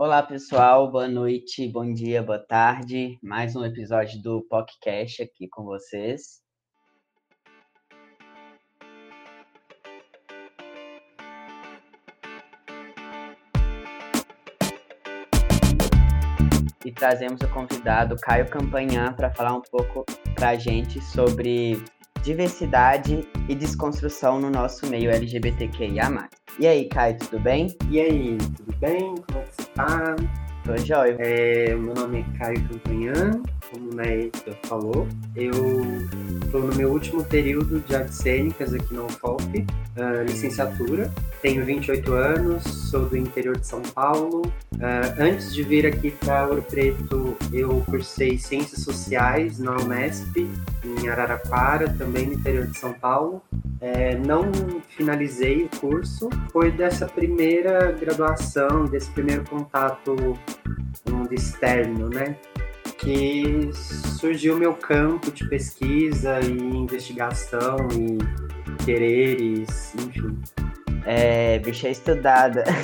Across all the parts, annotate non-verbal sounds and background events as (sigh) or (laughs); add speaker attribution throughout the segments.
Speaker 1: Olá, pessoal. Boa noite, bom dia, boa tarde. Mais um episódio do podcast aqui com vocês. E trazemos o convidado Caio Campanhã para falar um pouco para a gente sobre diversidade e desconstrução no nosso meio LGBTQIA+. E aí, Caio, tudo bem?
Speaker 2: E aí, tudo bem? Como é que você tá?
Speaker 1: Tô jóia.
Speaker 2: É, meu nome é Caio Campanhã, como o Ney falou. Eu estou no meu último período de artes cênicas aqui na UFOP, uh, licenciatura. Tenho 28 anos, sou do interior de São Paulo. Uh, antes de vir aqui para Ouro Preto, eu cursei Ciências Sociais na Unesp, em Araraquara, também no interior de São Paulo. É, não finalizei o curso, foi dessa primeira graduação, desse primeiro contato no mundo externo, né? Que surgiu meu campo de pesquisa e investigação e quereres, enfim.
Speaker 1: É, bicha estudada. (laughs)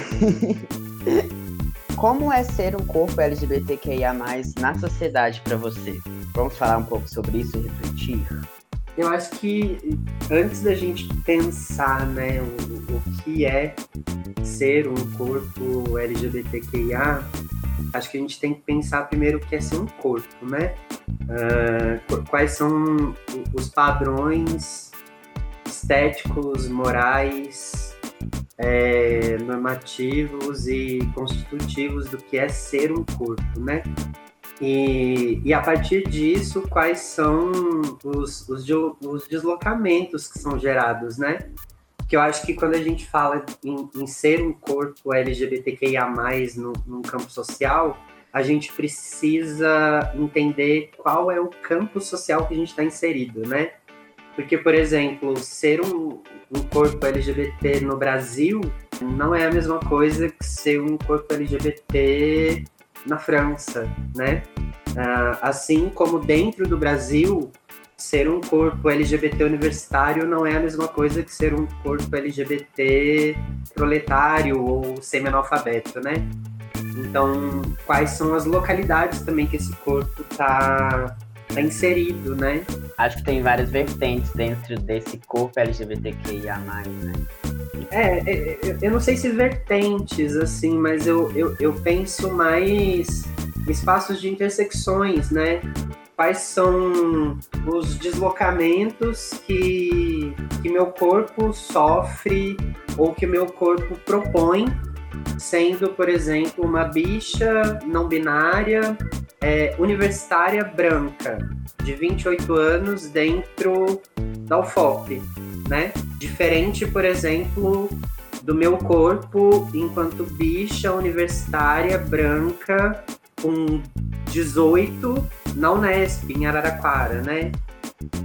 Speaker 1: Como é ser um corpo LGBTQIA+, na sociedade para você? Vamos falar um pouco sobre isso e refletir?
Speaker 2: Eu acho que antes da gente pensar né, o, o que é ser um corpo LGBTQIA, acho que a gente tem que pensar primeiro o que é ser um corpo, né? Uh, quais são os padrões estéticos, morais, é, normativos e constitutivos do que é ser um corpo, né? E, e a partir disso, quais são os, os, os deslocamentos que são gerados, né? Que eu acho que quando a gente fala em, em ser um corpo LGBTQIA, no, num campo social, a gente precisa entender qual é o campo social que a gente está inserido, né? Porque, por exemplo, ser um, um corpo LGBT no Brasil não é a mesma coisa que ser um corpo LGBT na França, né? Uh, assim como dentro do Brasil, ser um corpo LGBT universitário não é a mesma coisa que ser um corpo LGBT proletário ou semi-analfabeto, né? Então, quais são as localidades também que esse corpo está tá inserido, né?
Speaker 1: Acho que tem várias vertentes dentro desse corpo LGBTQIA+, né?
Speaker 2: É, é, eu não sei se vertentes, assim, mas eu, eu, eu penso mais espaços de intersecções, né? Quais são os deslocamentos que, que meu corpo sofre ou que meu corpo propõe, sendo, por exemplo, uma bicha não binária, é, universitária branca, de 28 anos, dentro da UFOP né? Diferente, por exemplo, do meu corpo enquanto bicha universitária branca com 18 na Unesp, em Araraquara, né?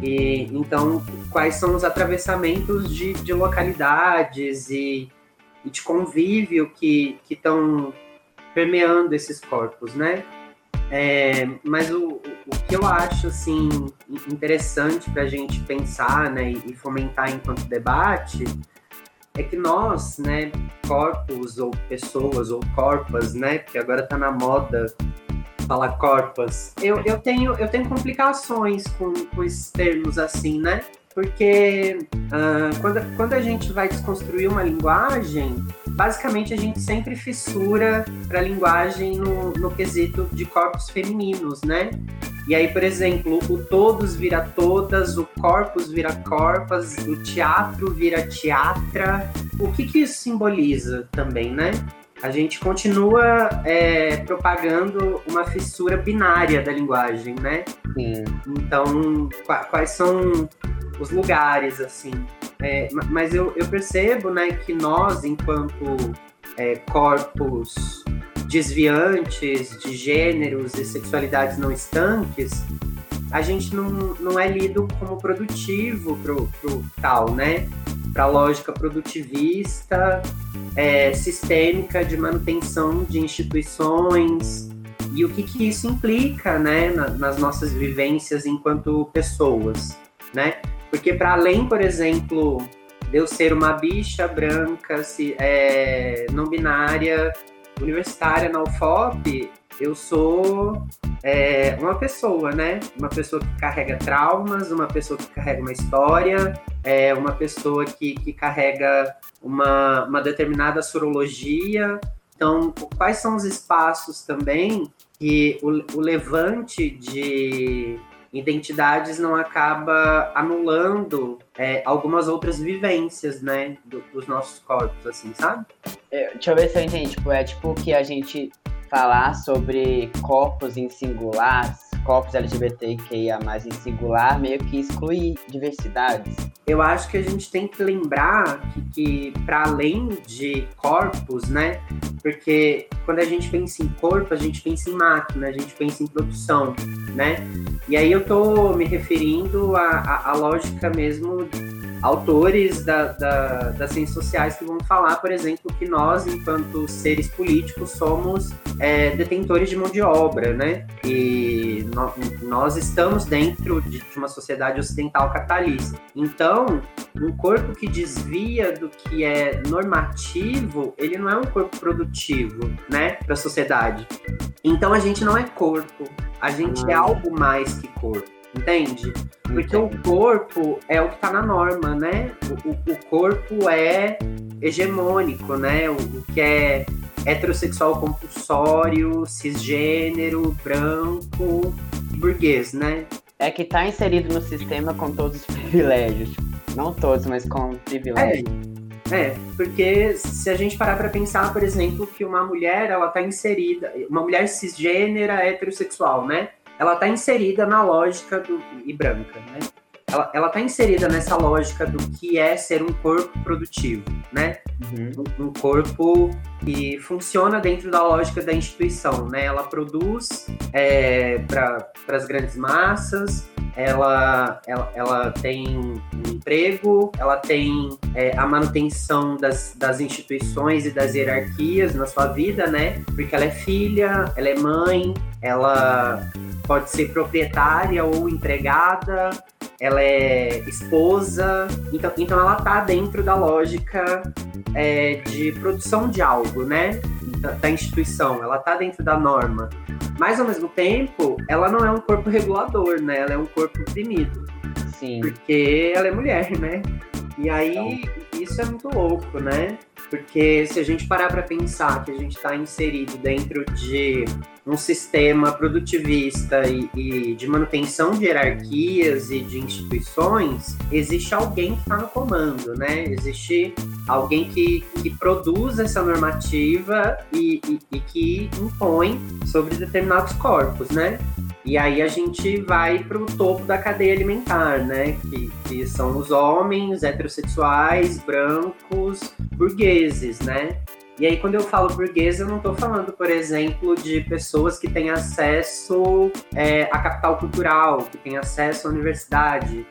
Speaker 2: E, então, quais são os atravessamentos de, de localidades e, e, de convívio que estão permeando esses corpos, né? É, mas o, o que eu acho assim interessante para a gente pensar né, e fomentar enquanto debate é que nós, né, corpos ou pessoas ou corpas, né, porque agora está na moda falar corpas, eu, eu, tenho, eu tenho complicações com, com esses termos assim, né? Porque uh, quando, quando a gente vai desconstruir uma linguagem, basicamente a gente sempre fissura para a linguagem no, no quesito de corpos femininos, né? E aí, por exemplo, o todos vira todas, o corpus vira corpas, o teatro vira teatra. O que, que isso simboliza também, né? A gente continua é, propagando uma fissura binária da linguagem, né? Sim. Então, quais são os lugares, assim? É, mas eu, eu percebo né, que nós, enquanto é, corpos desviantes de gêneros e sexualidades não estanques, a gente não, não é lido como produtivo pro, pro tal, né? Para a lógica produtivista, é, sistêmica de manutenção de instituições e o que, que isso implica, né, na, nas nossas vivências enquanto pessoas, né? Porque para além, por exemplo, de eu ser uma bicha branca, se, é, não binária, universitária na UFOP, eu sou é, uma pessoa, né? Uma pessoa que carrega traumas, uma pessoa que carrega uma história, é, uma pessoa que, que carrega uma, uma determinada sorologia. Então, quais são os espaços também que o, o levante de identidades não acaba anulando é, algumas outras vivências, né, do, dos nossos corpos, assim, sabe?
Speaker 1: Deixa eu ver se eu entendi. Tipo, é tipo que a gente falar sobre corpos em singular, corpos LGBTQIA+, em singular, meio que exclui diversidades.
Speaker 2: Eu acho que a gente tem que lembrar que, que para além de corpos, né, porque quando a gente pensa em corpo, a gente pensa em máquina, a gente pensa em produção, né, e aí eu tô me referindo à lógica mesmo autores da, da, das ciências sociais que vão falar, por exemplo, que nós, enquanto seres políticos, somos é, detentores de mão de obra, né? E no, nós estamos dentro de, de uma sociedade ocidental capitalista. Então, um corpo que desvia do que é normativo, ele não é um corpo produtivo, né, para a sociedade. Então, a gente não é corpo, a gente é algo mais que corpo. Entende? Porque o corpo é o que está na norma, né? O, o, o, corpo é hegemônico, né? O, o, que é heterossexual compulsório, cisgênero, branco, burguês, né?
Speaker 1: É que está inserido no sistema com todos os (laughs) privilégios. Não todos, mas com privilégios.
Speaker 2: É, é porque se a gente parar para pensar, por exemplo, que uma mulher, ela tá inserida, uma mulher cisgênera heterossexual, né? Ela está inserida na lógica do e branca, né? Ela, ela tá inserida nessa lógica do que é ser um corpo produtivo, né? Uhum. Um, um, corpo que funciona dentro da lógica da instituição, né? Ela produz é, para as grandes massas, ela, ela, ela tem um emprego, ela tem é, a manutenção das, das instituições e das hierarquias na sua vida, né? Porque ela é filha, ela é mãe, ela pode ser proprietária ou empregada, ela é esposa, então, então ela tá dentro da lógica é, de produção de algo, né? Da, da, instituição, ela tá dentro da norma. Mas ao mesmo tempo, ela não é um corpo regulador, né? Ela é um corpo oprimido.
Speaker 1: Sim.
Speaker 2: Porque ela é mulher, né? E aí, então... isso é muito louco, né? Porque se a gente parar para pensar que a gente está inserido dentro de um sistema produtivista e, e, de manutenção de hierarquias e de instituições, existe alguém que está no comando, né? Existe alguém que, que produz essa normativa e, e, e que impõe sobre determinados corpos, né? E aí a gente vai para o topo da cadeia alimentar, né? Que, que são os homens heterossexuais, brancos, burgueses, né? E aí, quando eu falo burguês, eu não estou falando, por exemplo, de pessoas que têm acesso é, à capital cultural, que têm acesso à universidade,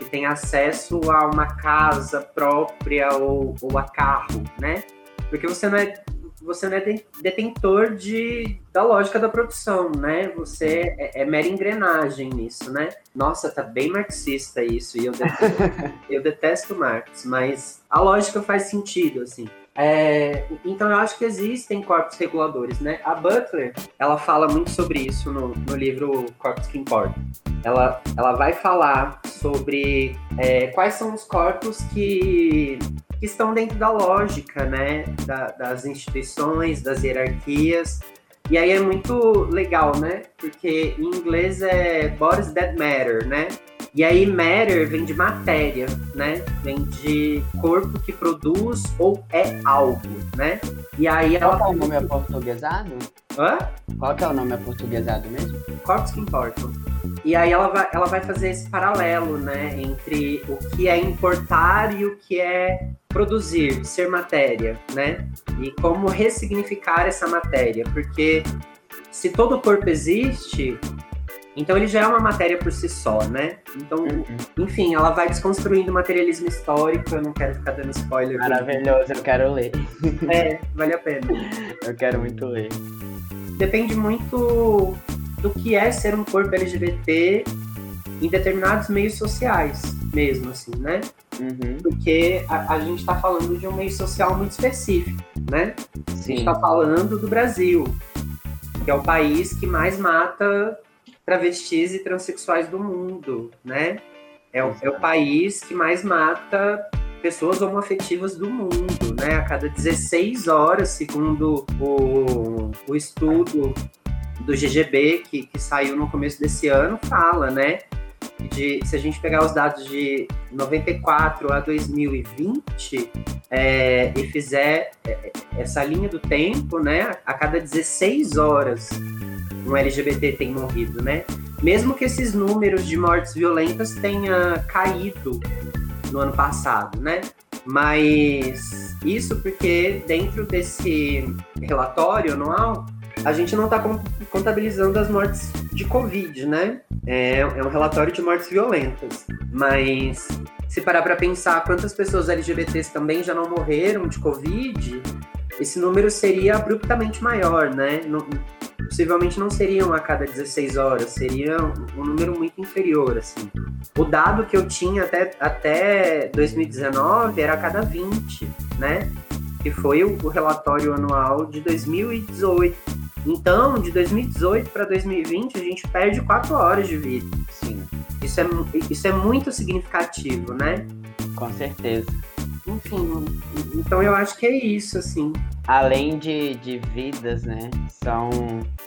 Speaker 2: que têm acesso a uma casa própria ou, ou a carro, né? Porque você não é você não é detentor de, da lógica da produção, né? Você é, é, mera engrenagem nisso, né? Nossa, tá bem marxista isso, e eu detesto, (laughs) eu detesto Marx, mas a lógica faz sentido, assim. É, então eu acho que existem corpos reguladores, né? A Butler, ela fala muito sobre isso no, no livro Corpos que Importam. Ela, ela vai falar sobre é, quais são os corpos que que estão dentro da lógica, né, da, das instituições, das hierarquias. E aí é muito legal, né, porque em inglês é bodies that matter, né? E aí matter vem de matéria, né? Vem de corpo que produz ou é algo, né?
Speaker 1: E aí ela... Qual é o nome aportuguesado?
Speaker 2: Hã?
Speaker 1: Qual que é o nome aportuguesado mesmo?
Speaker 2: Corpos que importam. E aí ela vai, ela vai fazer esse paralelo, né, entre o que é importar e o que é produzir, ser matéria, né? E como ressignificar essa matéria, porque se todo corpo existe, então ele já é uma matéria por si só, né? Então, uhum. enfim, ela vai desconstruindo o materialismo histórico, eu não quero ficar dando spoiler.
Speaker 1: Maravilhoso, eu quero ler.
Speaker 2: É, vale a pena. (laughs)
Speaker 1: Eu quero muito ler.
Speaker 2: Depende muito do que é ser um corpo LGBT em determinados meios sociais, mesmo assim, né? Uhum. Porque a, a gente está falando de um meio social muito específico, né? Sim. A gente está falando do Brasil, que é o país que mais mata travestis e transexuais do mundo, né? É o, é o país que mais mata pessoas homoafetivas do mundo, né? A cada 16 horas, segundo o, o estudo do GGB, que, que saiu no começo desse ano, fala, né? De, se a gente pegar os dados de 94 a 2020 é, e fizer é, essa linha do tempo, né? A cada 16 horas um LGBT tem morrido, né? Mesmo que esses números de mortes violentas tenha caído no ano passado, né? Mas isso porque dentro desse relatório anual a gente não está contabilizando as mortes de Covid, né? É, é, um relatório de mortes violentas. Mas se parar para pensar quantas pessoas LGBTs também já não morreram de Covid, esse número seria abruptamente maior, né? Não, possivelmente não seriam a cada 16 horas, seria um número muito inferior, assim. O dado que eu tinha até, até 2019 era a cada 20, né? Que foi o, o relatório anual de 2018. Então, de 2018 para 2020, a gente perde 4 horas de vida.
Speaker 1: Sim.
Speaker 2: Isso é, isso é muito significativo, né?
Speaker 1: Com certeza.
Speaker 2: Enfim, então eu acho que é isso, assim.
Speaker 1: Além de, de vidas, né? São,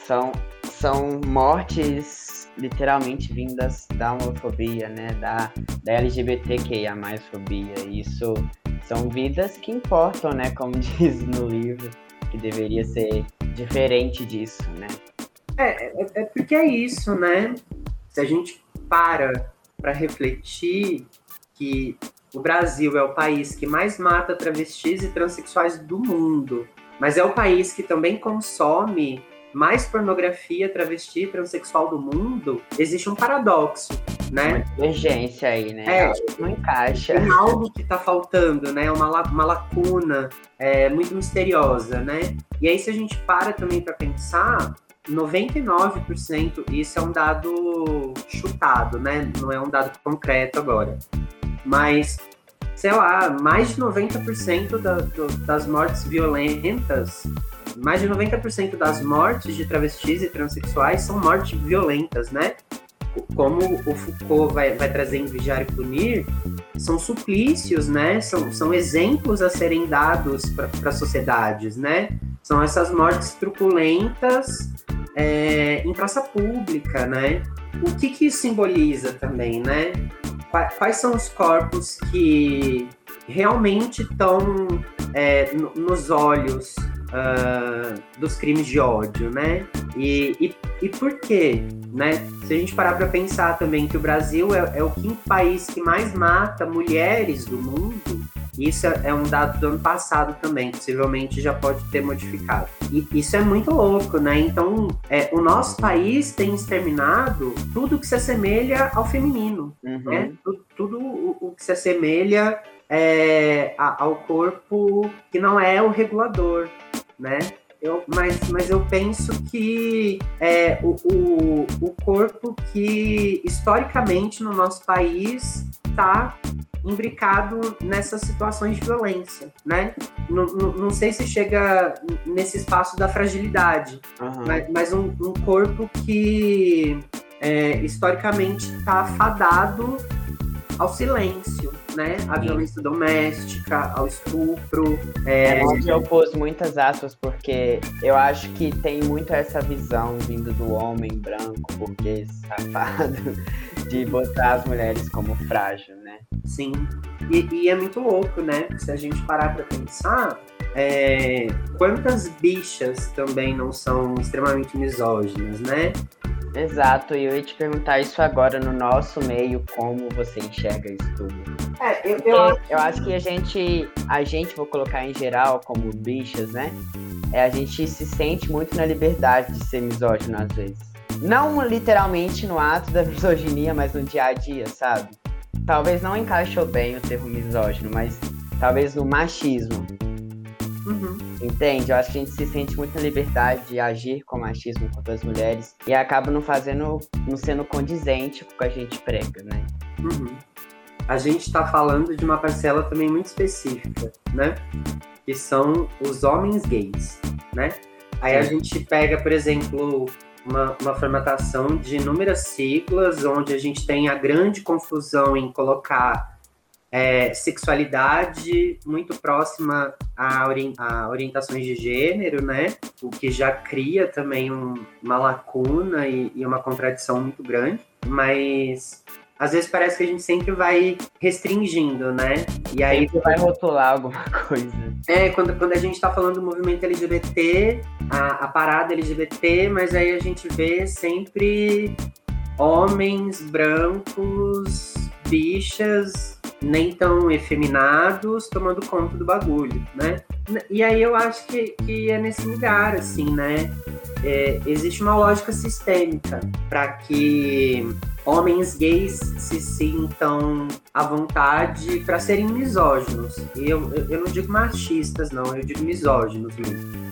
Speaker 1: são, são mortes literalmente vindas da homofobia, né? Da, da LGBTQIA mais fobia. Isso são vidas que importam, né? Como (laughs) diz no livro, que deveria ser diferente disso, né?
Speaker 2: É, é, é porque é isso, né? Se a gente para para refletir que o Brasil é o país que mais mata travestis e transexuais do mundo, mas é o país que também consome mais pornografia travesti transexual do mundo. Existe um paradoxo, né?
Speaker 1: Uma urgência aí, né?
Speaker 2: É,
Speaker 1: não encaixa.
Speaker 2: Tem algo que tá faltando, né? Uma, uma lacuna é, muito misteriosa, né? E aí, se a gente para também para pensar, 99%, isso é um dado chutado, né? Não é um dado concreto agora mas sei lá, mais de 90% da, do, das mortes violentas, mais de 90% das mortes de travestis e transexuais são mortes violentas, né? Como o Foucault vai, vai trazer em Vigiar e Punir, são suplícios, né? São, são exemplos a serem dados para sociedades, né? São essas mortes truculentas é, em praça pública, né? O que que simboliza também, né? quais são os corpos que realmente estão é, nos olhos uh, dos crimes de ódio, né? E, e, e, por quê? Né? Se a gente parar para pensar também que o Brasil é, é o quinto país que mais mata mulheres do mundo, isso é um dado do ano passado também, possivelmente já pode ter modificado. E isso é muito louco, né? Então, é, o nosso país tem exterminado tudo que se assemelha ao feminino, uhum. né? Tudo, tudo o, o, que se assemelha é, a, ao corpo que não é o regulador, né? Eu, mas, mas eu penso que é, o, o, o corpo que historicamente no nosso país está imbricado nessas situações de violência, né? Não, não, não, sei se chega nesse espaço da fragilidade, uhum. mas, mas um, um, corpo que é, historicamente está fadado ao silêncio, né? A violência doméstica, ao estupro.
Speaker 1: É... é eu pus muitas aspas porque eu acho que tem muito essa visão vindo do homem branco, burguês, safado, (laughs) de botar as mulheres como frágil, né?
Speaker 2: Sim. E, e é muito louco, né? Se a gente parar para pensar, é, quantas bichas também não são extremamente misóginas, né?
Speaker 1: Exato, e eu ia te perguntar isso agora no nosso meio, como você enxerga isso tudo.
Speaker 2: É, eu, eu, acho...
Speaker 1: eu acho que a gente, a gente, vou colocar em geral como bichas, né? É, a gente se sente muito na liberdade de ser misógino às vezes. Não literalmente no ato da (laughs) misoginia, mas no dia a dia, sabe? Talvez não encaixou bem o termo misógino, mas talvez no machismo.
Speaker 2: Uhum.
Speaker 1: Entende? Eu acho que a gente se sente muito na liberdade de agir com machismo contra as mulheres e acaba não fazendo, não sendo condizente com o que a gente prega, né?
Speaker 2: Uhum. A gente está falando de uma parcela também muito específica, né? que são os homens gays, né? Aí a gente pega, por exemplo, uma, uma formatação de inúmeras siglas, onde a gente tem a grande confusão em colocar é, sexualidade muito próxima a, ori a, orientações de gênero, né? O que já cria também um, uma lacuna e, e uma contradição muito grande. Mas às vezes parece que a gente sempre vai restringindo, né?
Speaker 1: E aí sempre vai rotular alguma (laughs) coisa.
Speaker 2: É, quando, quando a gente tá falando do movimento LGBT, a, a parada LGBT, mas aí a gente vê sempre homens brancos, bichas, nem tão efeminados, tomando conta do bagulho, né? E aí eu acho que, que é nesse lugar, assim, né? É, existe uma lógica sistêmica para que homens gays se sintam à vontade para serem misóginos. E eu, eu não digo machistas, não, eu digo misóginos mesmo.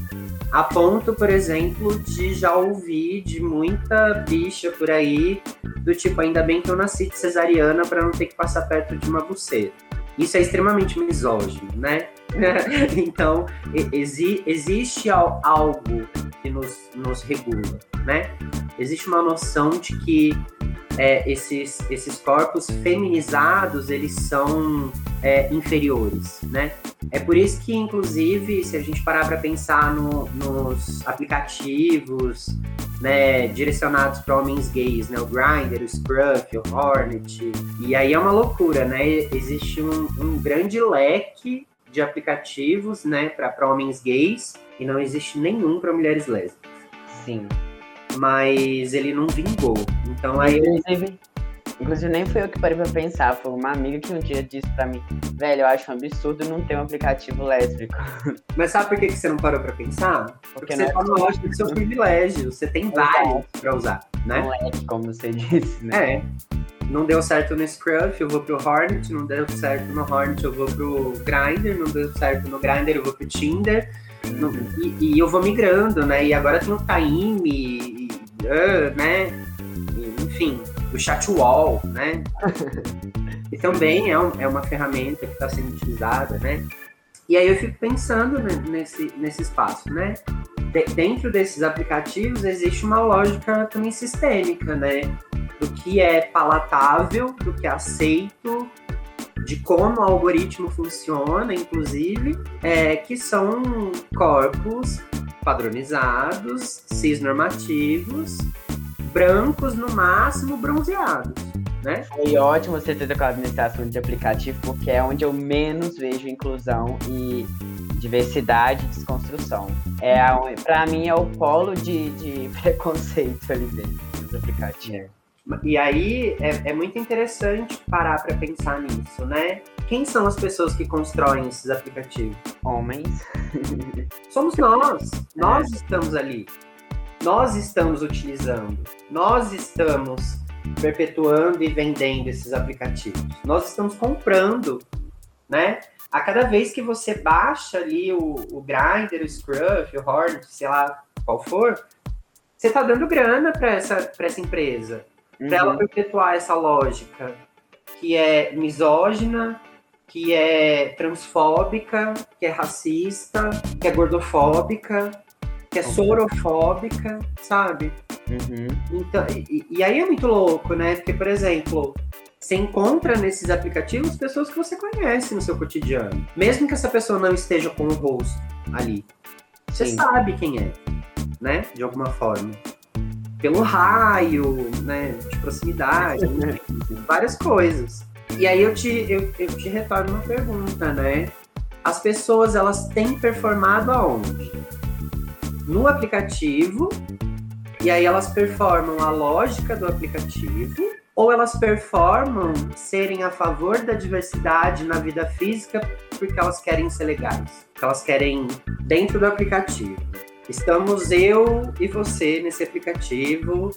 Speaker 2: A ponto, por exemplo, de já ouvir de muita bicha por aí, do tipo, ainda bem que eu nasci de cesariana para não ter que passar perto de uma buceta. Isso é extremamente misógino, né? (laughs) então, exi existe algo que nos, nos regula, né? Existe uma noção de que é, esses, esses corpos feminizados eles são é, inferiores, né? É por isso que, inclusive, se a gente parar para pensar no, nos aplicativos né, direcionados para homens gays, né, o Grindr, o Scruff, o Hornet, e aí é uma loucura, né? Existe um, um grande leque de aplicativos, né, para homens gays e não existe nenhum para mulheres lésbicas.
Speaker 1: Sim
Speaker 2: mas ele não vingou. Então aí.
Speaker 1: Inclusive, inclusive nem foi eu que parei pra pensar, foi uma amiga que um dia disse pra mim, velho, eu acho um absurdo não ter um aplicativo lésbico. (laughs)
Speaker 2: Mas sabe por que, que você não parou pra pensar? Porque, Porque você tá no lógico do seu privilégio, você tem vários pra usar, né?
Speaker 1: Não é como você disse, né?
Speaker 2: É. Não deu certo no Scruff, eu vou pro Hornet, não deu certo no Hornet, eu vou pro Grindr, não deu certo no Grindr, eu vou pro Tinder. E, e, eu vou migrando, né? E agora tem o Time, né? Enfim, o Chatwall, né? e também é, um, é uma ferramenta que está sendo utilizada, né? E aí eu fico pensando nesse, nesse espaço, né? De, dentro desses aplicativos existe uma lógica também sistêmica, né? Do que é palatável, do que é aceito, de como o algoritmo funciona, inclusive, é, que são corpos padronizados, cisnormativos, brancos no máximo, bronzeados. Né?
Speaker 1: Foi ótimo você ter tocado nesse assunto de aplicativo, porque é onde eu menos vejo inclusão e diversidade e desconstrução. É para mim é o polo de, de (laughs) preconceito ali dentro dos aplicativos.
Speaker 2: E aí é, é muito interessante parar para pensar nisso, né? Quem são as pessoas que constroem esses aplicativos?
Speaker 1: Homens. (laughs)
Speaker 2: Somos nós. Nós é. estamos ali. Nós estamos utilizando. Nós estamos perpetuando e vendendo esses aplicativos. Nós estamos comprando, né? A cada vez que você baixa ali o, o Grindr, o Scruff, o Hornet, sei lá qual for, você está dando grana para essa, essa empresa uhum. para ela perpetuar essa lógica que é misógina, que é transfóbica, que é racista, que é gordofóbica, que é sorofóbica, sabe?
Speaker 1: Uhum.
Speaker 2: Então, e, e, aí é muito louco, né? Porque, por exemplo, você encontra nesses aplicativos pessoas que você conhece no seu cotidiano. Mesmo que essa pessoa não esteja com o rosto ali. Você Sim. sabe quem é, né? De alguma forma pelo raio, né, de proximidade, (laughs) né, várias coisas. E aí eu te, eu, eu te retorno uma pergunta, né? As pessoas, elas têm performado aonde? No aplicativo, e aí elas performam a lógica do aplicativo, ou elas performam serem a favor da diversidade na vida física porque elas querem ser legais, porque elas querem dentro do aplicativo. Estamos eu e você nesse aplicativo.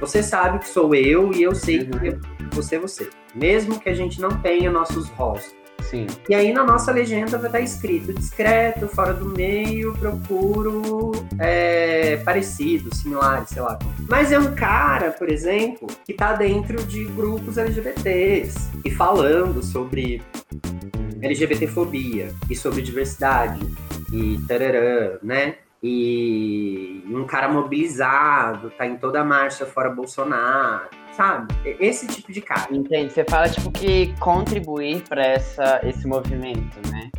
Speaker 2: Você sabe que sou eu e eu sei uhum. que você é você. Mesmo que a gente não tenha nossos rostos.
Speaker 1: Sim.
Speaker 2: E aí na nossa legenda vai estar escrito discreto, fora do meio, procuro é, parecidos, similares, sei lá. Mas é um cara, por exemplo, que está dentro de grupos LGBTs e falando sobre LGBTfobia e sobre diversidade e tararã, né? E um cara mobilizado, tá em toda a marcha fora Bolsonaro, sabe? Esse tipo de cara.
Speaker 1: Entende? Você fala, tipo, que contribuir para essa esse movimento, né?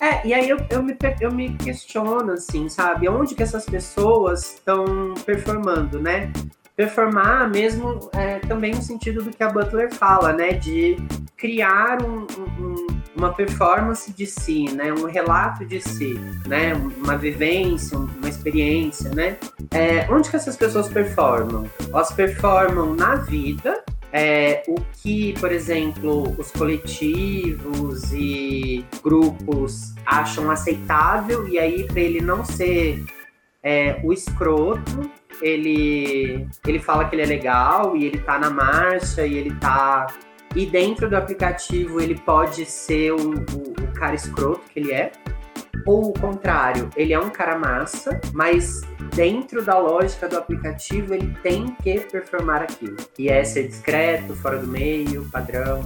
Speaker 2: É, e aí eu, eu, me, eu me questiono, assim, sabe? Onde que essas pessoas estão performando, né? Performar mesmo é, também no sentido do que a Butler fala, né? De criar um, um, uma performance de si, né? Um relato de si, né? Uma vivência, uma experiência, né? É, onde que essas pessoas performam? Elas performam na vida, é, o que, por exemplo, os coletivos e grupos acham aceitável, e aí, para ele não ser é, o escroto, ele, ele fala que ele é legal e ele tá na marcha e ele tá. E dentro do aplicativo ele pode ser o, o, o cara escroto que ele é. Ou o contrário, ele é um cara massa, mas dentro da lógica do aplicativo ele tem que performar aquilo. E é ser discreto, fora do meio, padrão,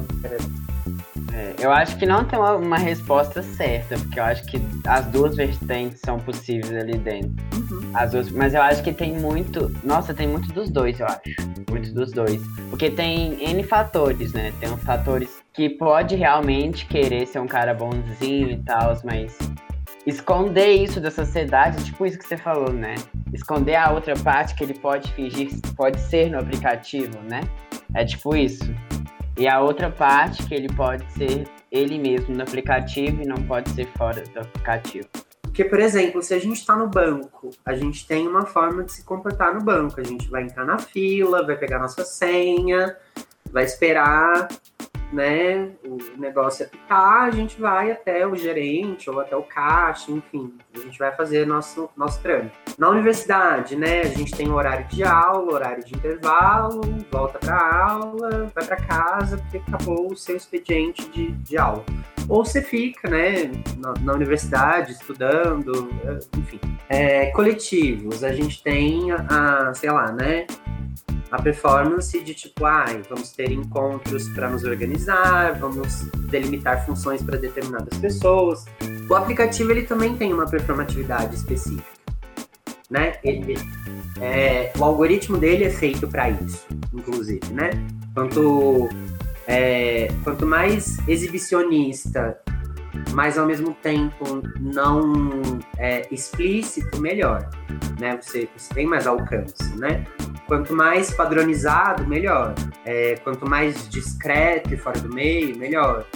Speaker 1: é, eu acho que não tem uma, uma, resposta certa, porque eu acho que as duas vertentes são possíveis ali dentro. Uhum. As duas, mas eu acho que tem muito. Nossa, tem muito dos dois, eu acho. Muito dos dois. Porque tem N fatores, né? Tem uns fatores que pode realmente querer ser um cara bonzinho e tal, mas esconder isso da sociedade, tipo isso que você falou, né? Esconder a outra parte que ele pode fingir, pode ser no aplicativo, né? É tipo isso. E a outra parte que ele pode ser ele mesmo no aplicativo e não pode ser fora do aplicativo.
Speaker 2: Porque, por exemplo, se a gente está no banco, a gente tem uma forma de se comportar no banco. A gente vai entrar na fila, vai pegar nossa senha, vai esperar né, o negócio apitar, a gente vai até o gerente ou até o caixa, enfim, a gente vai fazer nosso, nosso trâmite. Na universidade, né, a gente tem horário de aula, horário de intervalo, volta para aula, vai para casa porque acabou o seu expediente de, de aula. Ou você fica, né, na, na universidade estudando, enfim. É, coletivos, a gente tem a, a sei lá, né, a performance de tipo, ah, vamos ter encontros para nos organizar, vamos delimitar funções para determinadas pessoas. O aplicativo ele também tem uma performatividade específica, né? Ele, é, o algoritmo dele é feito para isso, inclusive, né? Quanto é, quanto mais exibicionista, mas ao mesmo tempo não é, explícito, melhor, né? Você, você tem mais alcance, né? Quanto mais padronizado, melhor. É, quanto mais discreto e fora do meio, melhor.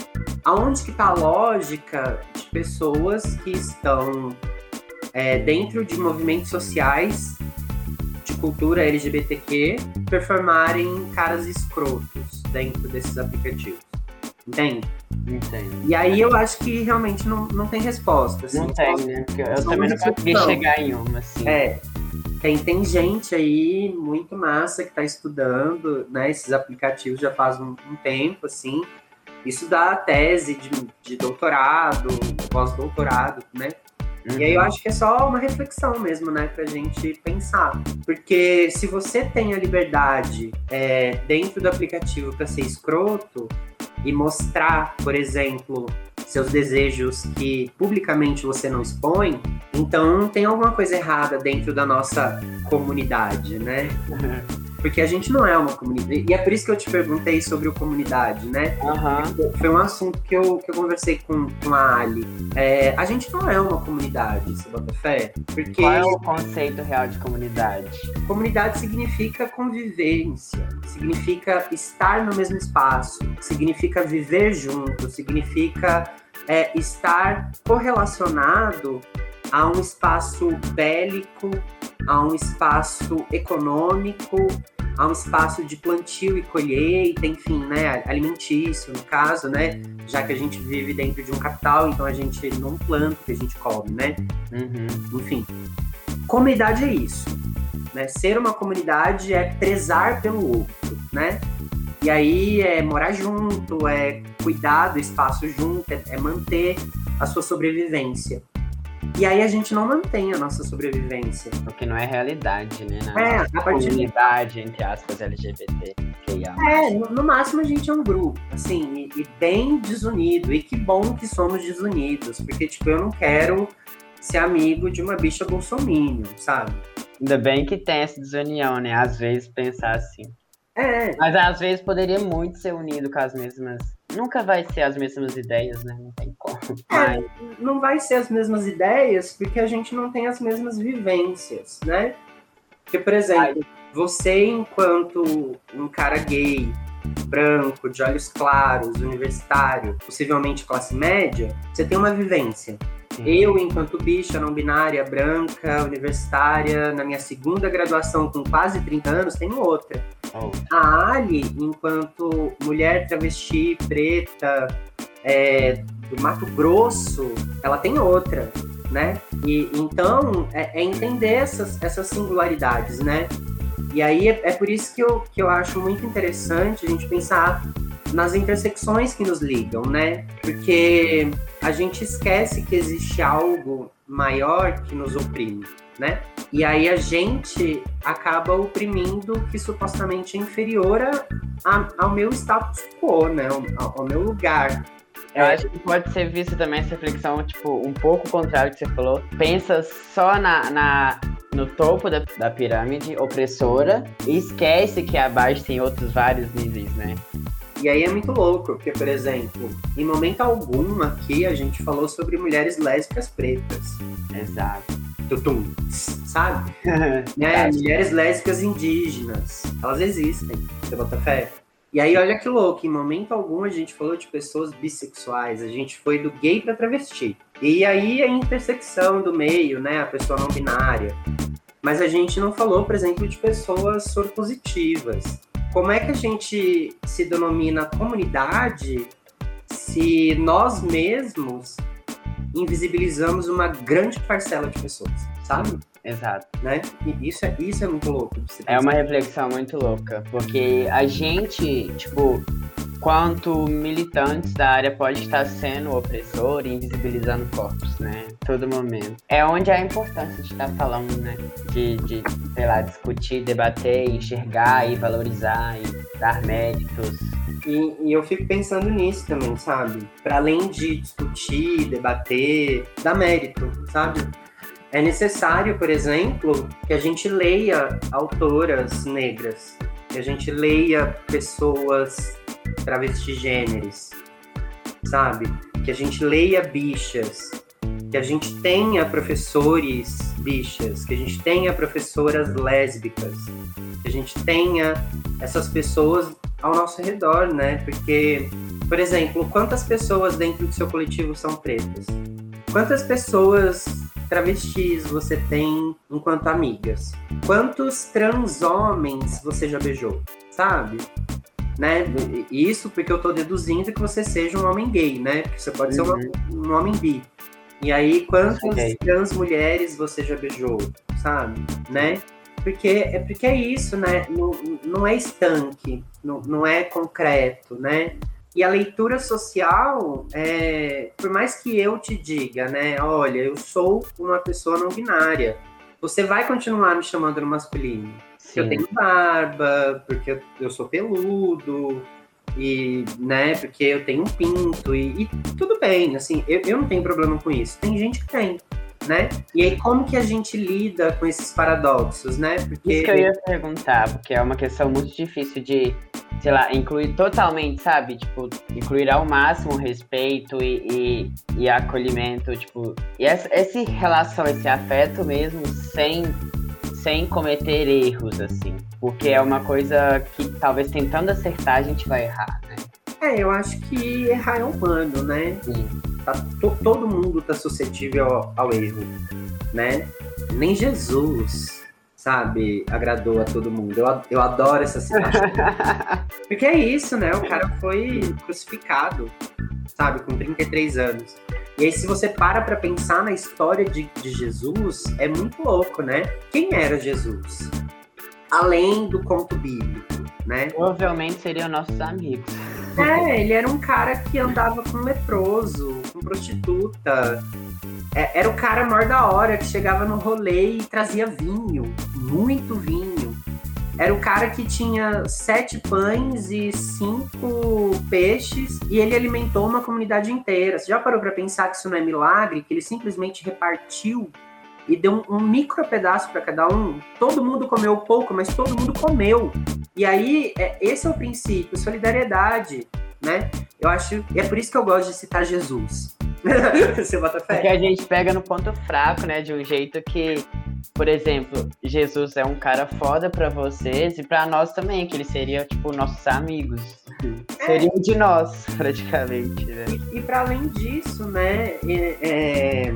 Speaker 2: Aonde que está a lógica de pessoas que estão é, dentro de movimentos sociais de cultura LGBTQ performarem caras escrotos dentro desses aplicativos? Entende?
Speaker 1: Entendo.
Speaker 2: E aí eu acho que realmente não, não tem resposta. Assim,
Speaker 1: não tem, né? Porque eu também não consegui chegar em uma, assim.
Speaker 2: É, tem, tem gente aí muito massa que está estudando né, esses aplicativos já faz um, um tempo, assim. Isso dá tese de, de doutorado, pós-doutorado, né? Uhum. E aí eu uhum. acho que é só uma reflexão mesmo, né, pra gente pensar. Porque se você tem a liberdade é, dentro do aplicativo para ser escroto e mostrar, por exemplo, seus desejos que publicamente você não expõe, então tem alguma coisa errada dentro da nossa comunidade, né? Uhum. Porque a gente não é uma comunidade. E é por isso que eu te perguntei sobre o comunidade, né?
Speaker 1: Uhum.
Speaker 2: Foi um assunto que eu, que eu conversei com, com a Ali. É, a gente não é uma comunidade, se bota fé. Porque...
Speaker 1: Qual é o conceito real de comunidade?
Speaker 2: Comunidade significa convivência, significa estar no mesmo espaço, significa viver junto, significa é, estar correlacionado a um espaço bélico, a um espaço econômico, a um espaço de plantio e colheita, enfim, né, alimentício, no caso, né, já que a gente vive dentro de um capital, então a gente não planta o que a gente come, né?
Speaker 1: Uhum.
Speaker 2: Enfim, comunidade é isso, né? Ser uma comunidade é prezar pelo outro, né? E aí é morar junto, é cuidar do espaço junto, é, é manter a sua sobrevivência. E aí a gente não mantém a nossa sobrevivência.
Speaker 1: Porque não é realidade, né? Na
Speaker 2: É, a partir-
Speaker 1: comunidade, entre aspas, LGBT. Que
Speaker 2: É, no, no máximo a gente é um grupo, assim, e, e bem desunido. E que bom que somos desunidos, porque, tipo, eu não quero ser amigo de uma bicha bolsominion, sabe?
Speaker 1: Ainda bem que tem essa desunião, né? Às vezes pensar assim.
Speaker 2: É,
Speaker 1: Mas às vezes poderia muito ser unido com as mesmas. Nunca vai ser as mesmas ideias, né? Não tem como. Mas,
Speaker 2: não vai ser as mesmas ideias porque a gente não tem as mesmas vivências, né? Porque, por exemplo, você, enquanto um cara gay, branco, de olhos claros, universitário, possivelmente classe média, você tem uma vivência. Eu, enquanto bicha não binária, branca, universitária, na minha segunda graduação com quase 30 anos, tenho outra. A Ali, enquanto mulher travesti, preta, é, do Mato Grosso, ela tem outra, né? E então é, é entender essas, essas singularidades, né? E aí é, é por isso que eu, que eu acho muito interessante a gente pensar nas intersecções que nos ligam, né? Porque a gente esquece que existe algo maior que nos oprime, né? E aí a gente acaba oprimindo o que supostamente é inferior a, ao meu status quo, né? Ao, ao meu lugar.
Speaker 1: Eu acho que pode ser visto também essa reflexão, tipo, um pouco contrário que você falou. Pensa só na, na- no topo da, da pirâmide opressora e esquece que abaixo tem outros vários níveis, né?
Speaker 2: E aí é muito louco, porque, por exemplo, em momento algum aqui a gente falou sobre mulheres lésbicas pretas.
Speaker 1: Exato.
Speaker 2: Tutum, sabe? (laughs) né? Mulheres lésbicas indígenas. Elas existem. Você bota fé? E aí, olha que louco, em momento algum a gente falou de pessoas bissexuais, a gente foi do gay pra travesti. E aí a intersecção do meio, né? A pessoa não binária. Mas a gente não falou, por exemplo, de pessoas soropositivas. Como é que a gente se denomina comunidade se nós mesmos invisibilizamos uma grande parcela de pessoas, sabe?
Speaker 1: Exato.
Speaker 2: né? E isso é, isso é muito louco.
Speaker 1: É uma reflexão muito louca, porque a gente, tipo, quanto militantes da área pode estar sendo opressor e invisibilizando corpos, né? Todo momento. É onde há a importância de estar falando, né? De, de, sei lá, discutir, debater, enxergar e valorizar e dar méritos.
Speaker 2: E, e eu fico pensando nisso também, sabe? Para além de discutir, debater, dar mérito, sabe? É necessário, por exemplo, que a gente leia autoras negras, que a gente leia pessoas travestigêneres, sabe? Que a gente leia bichas, que a gente tenha professores bichas, que a gente tenha professoras lésbicas, que a gente tenha essas pessoas ao nosso redor, né? Porque, por exemplo, quantas pessoas dentro do seu coletivo são pretas? Quantas pessoas travestis você tem enquanto amigas? Quantos trans homens você já beijou? Sabe? Né? Isso porque eu tô deduzindo que você seja um homem gay, né? Porque você pode ser uma- um homem bi. E aí, quantas
Speaker 1: Ok.
Speaker 2: trans mulheres você já beijou? Sabe? Né? Porque é porque é isso, né? Não, não é estanque, não, não é concreto, né? E a leitura social, é, por mais que eu te diga, né? Olha, eu sou uma pessoa não binária. Você vai continuar me chamando no masculino. Porque eu tenho barba, porque eu, eu sou peludo, e, né, porque eu tenho um pinto, e, e tudo bem, assim, eu, eu não tenho problema com isso. Tem gente que tem, né? E aí, como que a gente lida com esses paradoxos, né? Porque.
Speaker 1: Isso que eu ia perguntar, porque é uma questão muito difícil de, sei lá, incluir totalmente, sabe? Tipo, incluir ao máximo respeito e, e, e acolhimento, tipo, e essa, esse relação, esse afeto mesmo, sem, sem cometer erros, assim. Porque é uma coisa que talvez tentando acertar a gente vai errar, né?
Speaker 2: É, eu acho que errar é humano, né?
Speaker 1: Sim.
Speaker 2: Tá, to- todo mundo tá suscetível ao, ao erro, né? Nem Jesus, sabe, agradou a todo mundo. Eu, eu adoro essa citação. (laughs) Porque é isso, né? O cara foi crucificado, sabe, com 33 anos. E aí, se você para pra pensar na história de, de Jesus, é muito louco, né? Quem era Jesus? Além do conto bíblico, né?
Speaker 1: Provavelmente seriam nossos amigos.
Speaker 2: É, ele era um cara que andava com leproso, com prostituta. é, era o cara maior da hora que chegava no rolê e trazia vinho, muito vinho. Era o cara que tinha sete pães e cinco peixes e ele alimentou uma comunidade inteira. Você já parou para pensar que isso não é milagre? Que ele simplesmente repartiu e deu um, um micro pedaço para cada um. Todo mundo comeu pouco, mas todo mundo comeu. E aí, é, esse é o princípio, solidariedade, né? Eu acho, e é por isso que eu gosto de citar Jesus. (laughs) Você bota fé?
Speaker 1: Porque a gente pega no ponto fraco, né? De um jeito que por exemplo, Jesus é um cara foda para vocês e para nós também, que ele seria, tipo, nossos amigos. É. Seria um de nós, (laughs) praticamente, né?
Speaker 2: E, e para além disso, né, é, é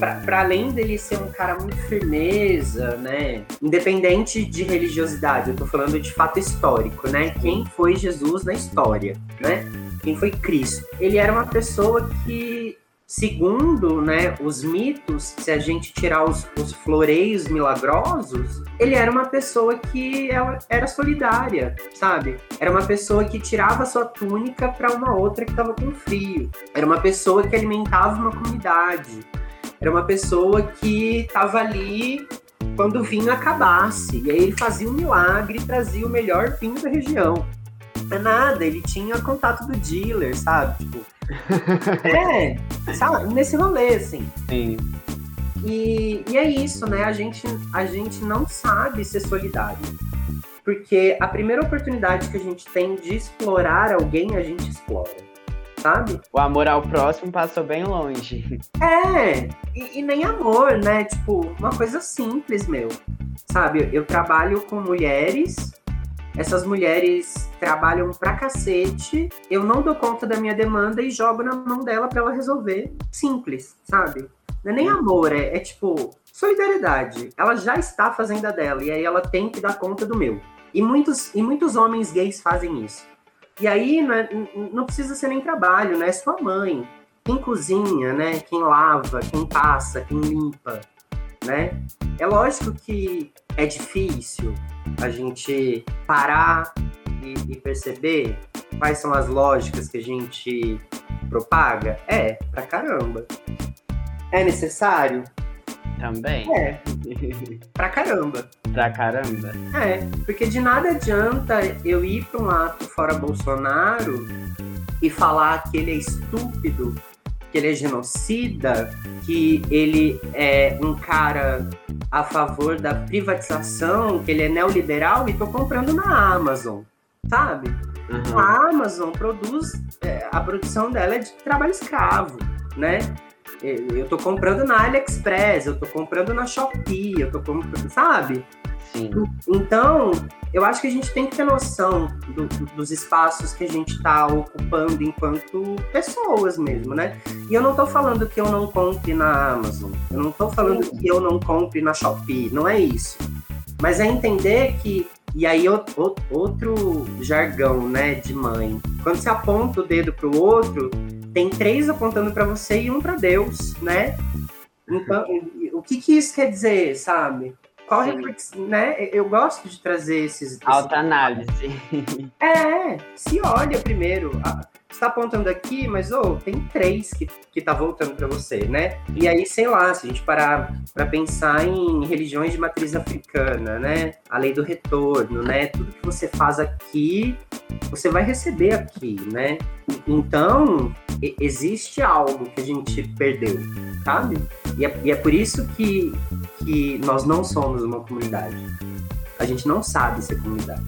Speaker 2: para além dele ser um cara muito firmeza, né? Independente de religiosidade, eu tô falando de fato histórico, né? Quem foi Jesus na história, né? Quem foi Cristo? Ele era uma pessoa que Segundo né, os mitos, se a gente tirar os, os floreios milagrosos, ele era uma pessoa que ela era solidária, sabe? Era uma pessoa que tirava sua túnica para uma outra que estava com frio. Era uma pessoa que alimentava uma comunidade. Era uma pessoa que estava ali quando o vinho acabasse. E aí ele fazia um milagre e trazia o melhor vinho da região. Não é nada, ele tinha contato do dealer, sabe? Tipo, (laughs) é, sabe? Nesse rolê, assim.
Speaker 1: Sim.
Speaker 2: E, e é isso, né? A gente, a gente não sabe ser solidário. Porque a primeira oportunidade que a gente tem de explorar alguém, a gente explora. Sabe?
Speaker 1: O amor ao próximo passou bem longe.
Speaker 2: É, e, e nem amor, né? Tipo, uma coisa simples, meu. Sabe, eu trabalho com mulheres essas mulheres trabalham pra cacete, eu não dou conta da minha demanda e jogo na mão dela para ela resolver. Simples, sabe? Não é nem amor, é, é tipo solidariedade. Ela já está fazendo a dela e aí ela tem que dar conta do meu. E muitos, e muitos homens gays fazem isso. E aí não, é, não precisa ser nem trabalho, né? É sua mãe. Quem cozinha, né? Quem lava, quem passa, quem limpa, né? É lógico que é difícil, a gente parar e, e perceber quais são as lógicas que a gente propaga? É, pra caramba. É necessário?
Speaker 1: Também.
Speaker 2: É. (laughs) pra caramba.
Speaker 1: Pra caramba.
Speaker 2: É, porque de nada adianta eu ir pra um ato fora Bolsonaro e falar que ele é estúpido que ele é genocida, que ele é um cara a favor da privatização, que ele é neoliberal e tô comprando na Amazon, sabe? Uhum. A Amazon produz, é, a produção dela é de trabalho escravo, né? Eu tô comprando na AliExpress, eu tô comprando na Shopee, eu tô comprando, sabe?
Speaker 1: Sim.
Speaker 2: Então, eu acho que a gente tem que ter noção do, dos espaços que a gente está ocupando enquanto pessoas mesmo, né? E eu não estou falando que eu não compre na Amazon, eu não estou falando que eu não compre na Shopee, não é isso. Mas é entender que e aí outro jargão, né, de mãe. Quando você aponta o dedo para o outro, tem três apontando para você e um para Deus, né? Então, o que, que isso quer dizer, sabe? qual reflexão, né? Eu gosto de trazer esses.
Speaker 1: Alta análise.
Speaker 2: É, se olha primeiro. Está apontando aqui, mas oh, tem três que, que tá voltando para você, né? E aí, sei lá, se a gente parar para pensar em religiões de matriz africana, né? A lei do retorno, né? Tudo que você faz aqui, você vai receber aqui, né? Então, existe algo que a gente perdeu, sabe? E é, e é por isso que, que nós não somos uma comunidade. A gente não sabe ser comunidade.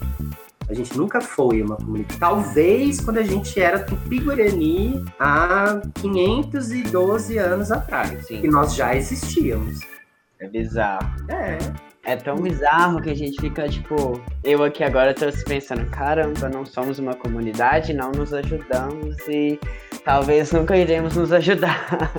Speaker 2: A gente nunca foi uma comunidade. Talvez quando a gente era Tupi-Guarani há 512 anos atrás, Sim. que nós já existíamos.
Speaker 1: É bizarro.
Speaker 2: É.
Speaker 1: É tão bizarro que a gente fica, tipo, eu aqui agora tô pensando, caramba, não somos uma comunidade, não nos ajudamos e talvez nunca iremos nos ajudar.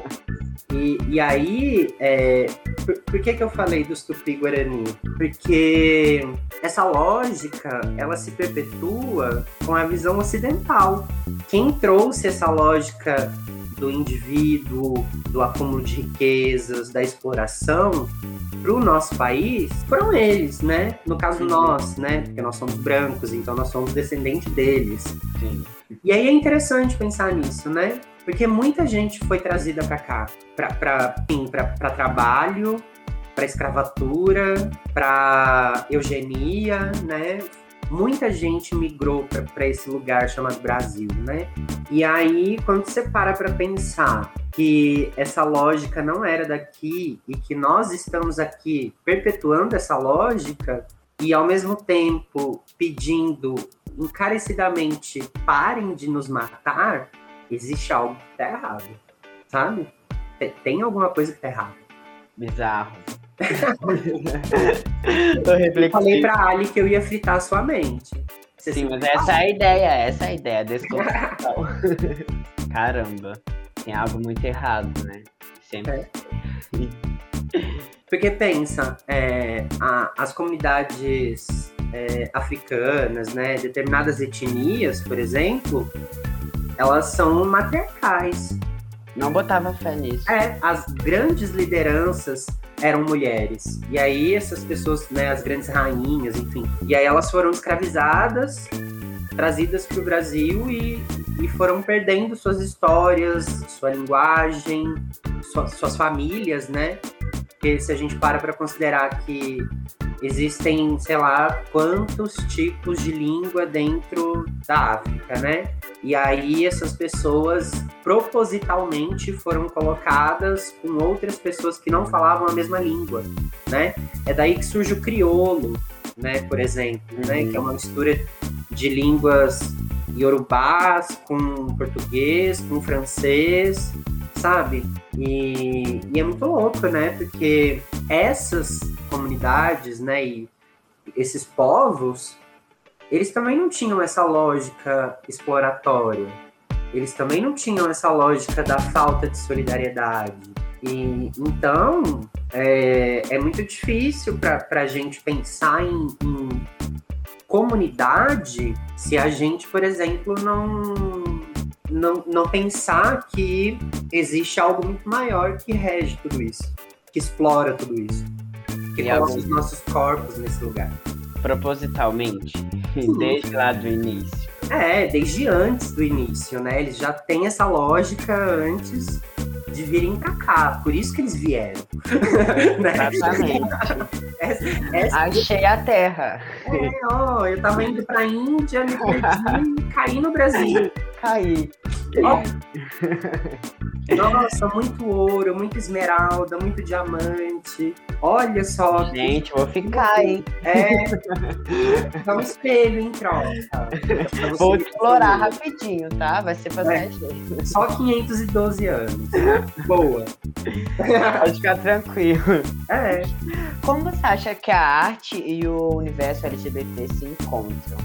Speaker 2: E, e aí, é, por, por, que, que eu falei dos Tupi-Guarani? Porque essa lógica, ela se perpetua com a visão ocidental. Quem trouxe essa lógica do indivíduo, do acúmulo de riquezas, da exploração para o nosso país foram eles, né? No caso Sim. nós, né? Porque nós somos brancos, então nós somos descendentes deles. Sim. E aí é interessante pensar nisso, né? Porque muita gente foi trazida para cá, para trabalho, para escravatura, para eugenia, né? Muita gente migrou para esse lugar chamado Brasil, né? E aí, quando você para para pensar que essa lógica não era daqui e que nós estamos aqui perpetuando essa lógica e ao mesmo tempo pedindo encarecidamente parem de nos matar, existe algo que tá errado, sabe? Tem alguma coisa que tá errada.
Speaker 1: Bizarro. (laughs)
Speaker 2: eu falei pra Ali que eu ia fritar a sua mente.
Speaker 1: Você Sim, mas essa é a ideia, essa é a ideia desse (laughs) Caramba, tem algo muito errado, né? Sempre. É.
Speaker 2: Porque pensa, é, a, as comunidades é, africanas, né, determinadas etnias, por exemplo, elas são matriarcais.
Speaker 1: Não botava fé nisso.
Speaker 2: É, as grandes lideranças eram mulheres. E aí essas pessoas, né, as grandes rainhas, enfim. E aí elas foram escravizadas, trazidas para o Brasil e, e foram perdendo suas histórias, sua linguagem, sua, suas famílias, né? Porque se a gente para para considerar que existem, sei lá, quantos tipos de língua dentro da África, né? E aí essas pessoas propositalmente foram colocadas com outras pessoas que não falavam a mesma língua, né? É daí que surge o crioulo, né, por exemplo, uhum. né, que é uma mistura de línguas iorubás com português, com francês, sabe? E, e, é muito louco, né? Porque essas comunidades, né, e esses povos, eles também não tinham essa lógica exploratória. Eles também não tinham essa lógica da falta de solidariedade. E então é, é muito difícil para a gente pensar em, em comunidade se a gente, por exemplo, não não, não pensar que existe algo muito maior que rege tudo isso, que explora tudo isso, que e coloca os nossos corpos nesse lugar.
Speaker 1: Propositalmente, Sim. desde lá do início.
Speaker 2: É, desde antes do início, né? Eles já têm essa lógica antes de virem pra cá. Por isso que eles vieram. (laughs)
Speaker 1: né? Exatamente. essa, essa... Achei a terra.
Speaker 2: É, ó, eu tava indo pra Índia, me perdi, caí no Brasil.
Speaker 1: Caí. (laughs)
Speaker 2: Nossa, muito ouro, muito esmeralda, muito diamante. Olha só.
Speaker 1: Gente, vou ficar, hein?
Speaker 2: É. (laughs) Dá um espelho em troca.
Speaker 1: Vou explorar rapidinho, tá? Vai ser fazer é.
Speaker 2: Só 512 anos. (laughs) Boa.
Speaker 1: Pode ficar tranquilo.
Speaker 2: É.
Speaker 1: Como você acha que a arte e o universo LGBT se encontram?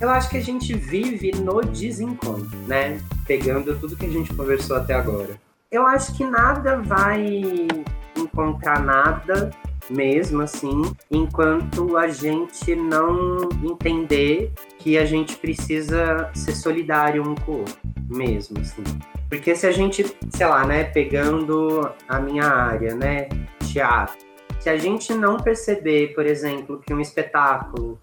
Speaker 2: Eu acho que a gente vive no desencontro, né? Pegando tudo que a gente conversou até agora. Eu acho que nada vai encontrar nada mesmo assim, enquanto a gente não entender que a gente precisa ser solidário um com o outro, mesmo assim. Porque se a gente, sei lá, né, pegando a minha área, né, teatro, se a gente não perceber, por exemplo, que um espetáculo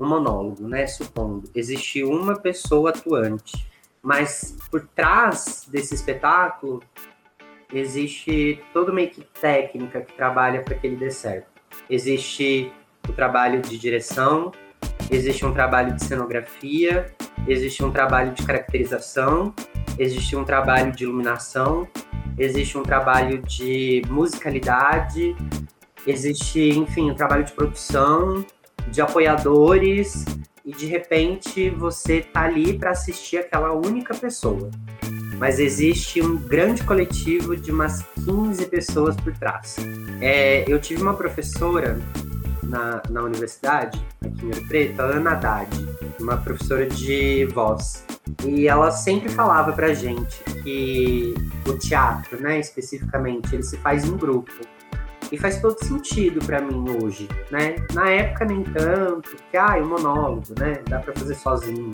Speaker 2: um monólogo, né? Supondo, existe uma pessoa atuante, mas por trás desse espetáculo existe toda uma equipe técnica que trabalha para que ele dê certo. Existe o trabalho de direção, existe um trabalho de cenografia, existe um trabalho de caracterização, existe um trabalho de iluminação, existe um trabalho de musicalidade, existe, enfim, um trabalho de produção, de apoiadores e de repente você tá ali para assistir aquela única pessoa. Mas existe um grande coletivo de umas 15 pessoas por trás. É, eu tive uma professora na, na universidade, aqui em Rio Preto, a Ana Haddad, uma professora de voz. E ela sempre falava pra gente que o teatro, né, especificamente, ele se faz em grupo. E faz todo sentido para mim hoje, né? Na época nem tanto, porque ah, o monólogo, né? Dá para fazer sozinho.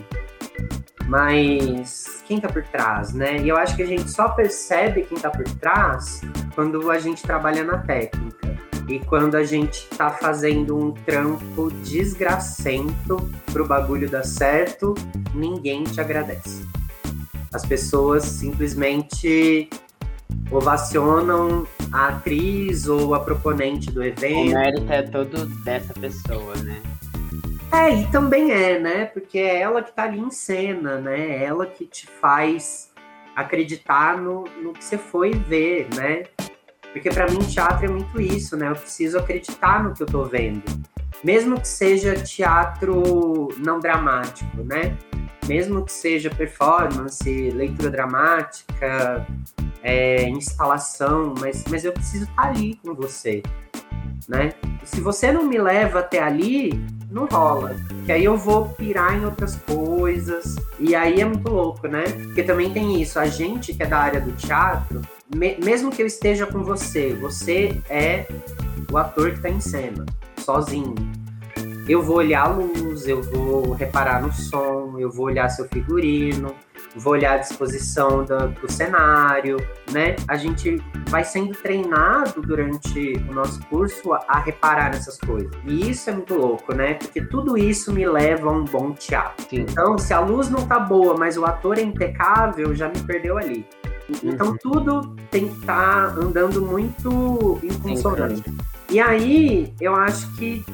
Speaker 2: Mas quem tá por trás, né? E eu acho que a gente só percebe quem tá por trás quando a gente trabalha na técnica. E quando a gente tá fazendo um trampo desgracento pro bagulho dar certo, ninguém te agradece. As pessoas simplesmente ovacionam a atriz ou a proponente do evento.
Speaker 1: O mérito é todo dessa pessoa, né?
Speaker 2: É, e também é, né? Porque é ela que tá ali em cena, né? É ela que te faz acreditar no, no que você foi ver, né? Porque para mim teatro é muito isso, né? Eu preciso acreditar no que eu tô vendo. Mesmo que seja teatro não dramático, né? Mesmo que seja performance, leitura dramática, é, instalação, mas, mas eu preciso estar tá ali com você, né? se você não me leva até ali, não rola. Que aí eu vou pirar em outras coisas. E aí é muito louco, né? Porque também tem isso. A gente que é da área do teatro, me mesmo que eu esteja com você, você é o ator que tá em cena, sozinho. Eu vou olhar a luz, eu vou reparar no som, eu vou olhar seu figurino, vou olhar a disposição do, do, cenário, né? A gente vai sendo treinado durante o nosso curso a, a, reparar nessas coisas. E isso é muito louco, né? Porque tudo isso me leva a um bom teatro. Sim. Então, se a luz não tá boa, mas o ator é impecável, já me perdeu ali. Então, uhum. tudo tem que estar tá andando muito em. E aí, eu acho que,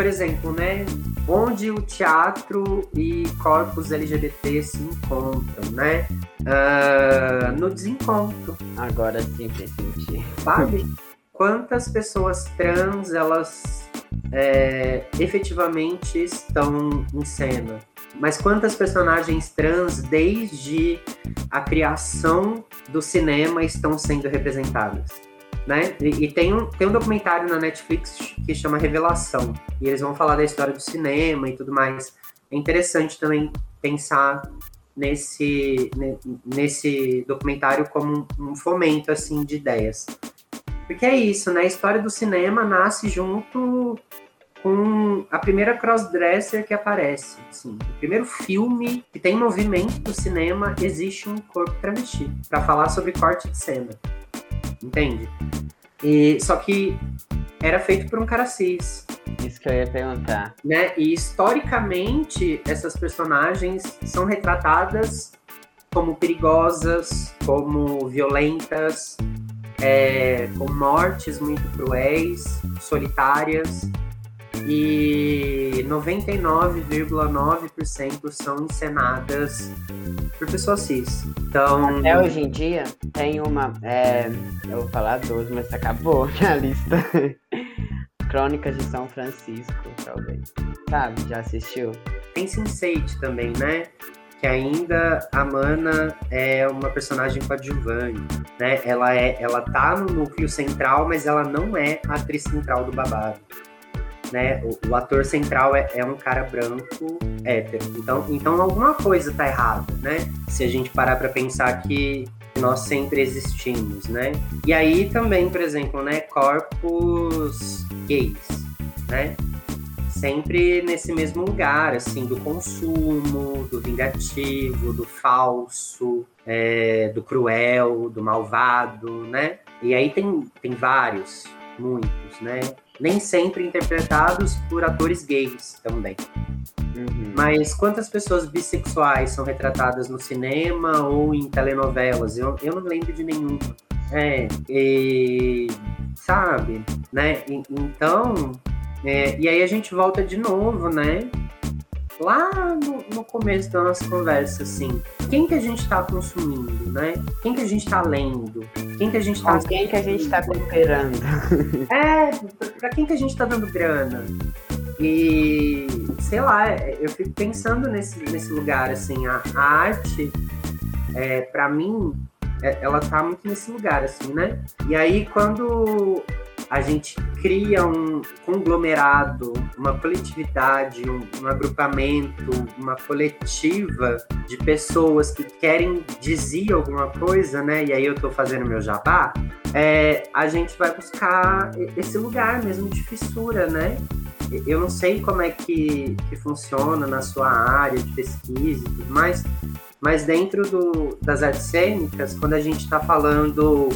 Speaker 2: por exemplo, né? onde o teatro e corpos LGBT se encontram, né? Uh, no desencontro.
Speaker 1: Agora sim sentido.
Speaker 2: Sabe? Quantas pessoas trans elas é, efetivamente estão em cena? Mas quantas personagens trans, desde a criação do cinema, estão sendo representadas? Né? E, e, tem, um, tem um documentário na Netflix que chama Revelação. E eles vão falar da história do cinema e tudo mais. É interessante também pensar nesse, nesse documentário como um fomento, assim, de ideias. Porque é isso, né? A história do cinema nasce junto com a primeira crossdresser que aparece. Assim. O primeiro filme que tem movimento do cinema existe um corpo travesti para falar sobre corte de cena entende? E, só que era feito por um cara cis.
Speaker 1: Isso que eu ia perguntar.
Speaker 2: Né? E historicamente, essas personagens são retratadas como perigosas, como violentas, é, com mortes muito cruéis, solitárias e 99,9% são encenadas por pessoas cis. Então.
Speaker 1: Até hoje em dia tem uma. É, eu vou falar 12, mas acabou (laughs) a lista. Crônicas de São Francisco, talvez. Sabe? Já assistiu?
Speaker 2: Tem Sense8 também, né? Que ainda a Mana é uma personagem coadjuvante, né? Ela, é, ela tá no núcleo central, mas ela não é a atriz central do babado né? O, o ator central é, é, um cara branco hétero. Então, então alguma coisa tá errada, né? Se a gente parar para pensar que nós sempre existimos, né? E aí também, por exemplo, né, corpos gays, né? Sempre nesse mesmo lugar, assim, do consumo, do vingativo, do falso, é, do cruel, do malvado, né? E aí tem, tem vários, muitos, né? Nem sempre interpretados por atores gays também. Uhum. Mas quantas pessoas bissexuais são retratadas no cinema ou em telenovelas? Eu, eu não lembro de nenhuma. É, e, sabe, né? E, então, é, e aí a gente volta de novo, né? Lá no, no, começo da nossa conversa, assim, quem que a gente está consumindo, né? Quem que a gente está lendo? Quem que a gente está... (laughs)
Speaker 1: Quem que a gente está cooperando?
Speaker 2: É, para quem que a gente está dando grana? E, sei lá, eu fico pensando nesse, nesse lugar, assim, a, a arte, é, para mim, é, ela tá muito nesse lugar, assim, né? E aí, quando a gente cria um conglomerado, uma coletividade, um, um, agrupamento, uma coletiva de pessoas que querem dizer alguma coisa, né? E aí eu estou fazendo meu jabá, é, a gente vai buscar esse lugar mesmo de fissura, né? Eu não sei como é que, que funciona na sua área de pesquisa e tudo mais, mas dentro do, das artes cênicas, quando a gente está falando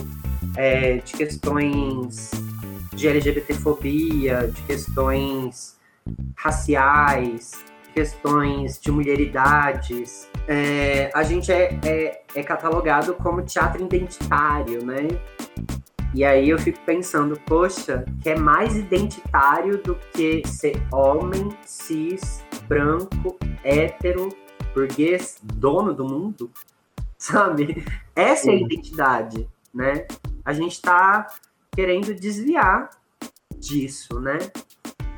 Speaker 2: é, de questões de LGBTfobia, de questões raciais, questões de mulheridades, é, a gente é, é, é catalogado como teatro identitário, né? E aí eu fico pensando, poxa, que é mais identitário do que ser homem, cis, branco, hétero, burguês, dono do mundo, (laughs) sabe? Essa é a identidade, né? A gente tá querendo desviar disso, né?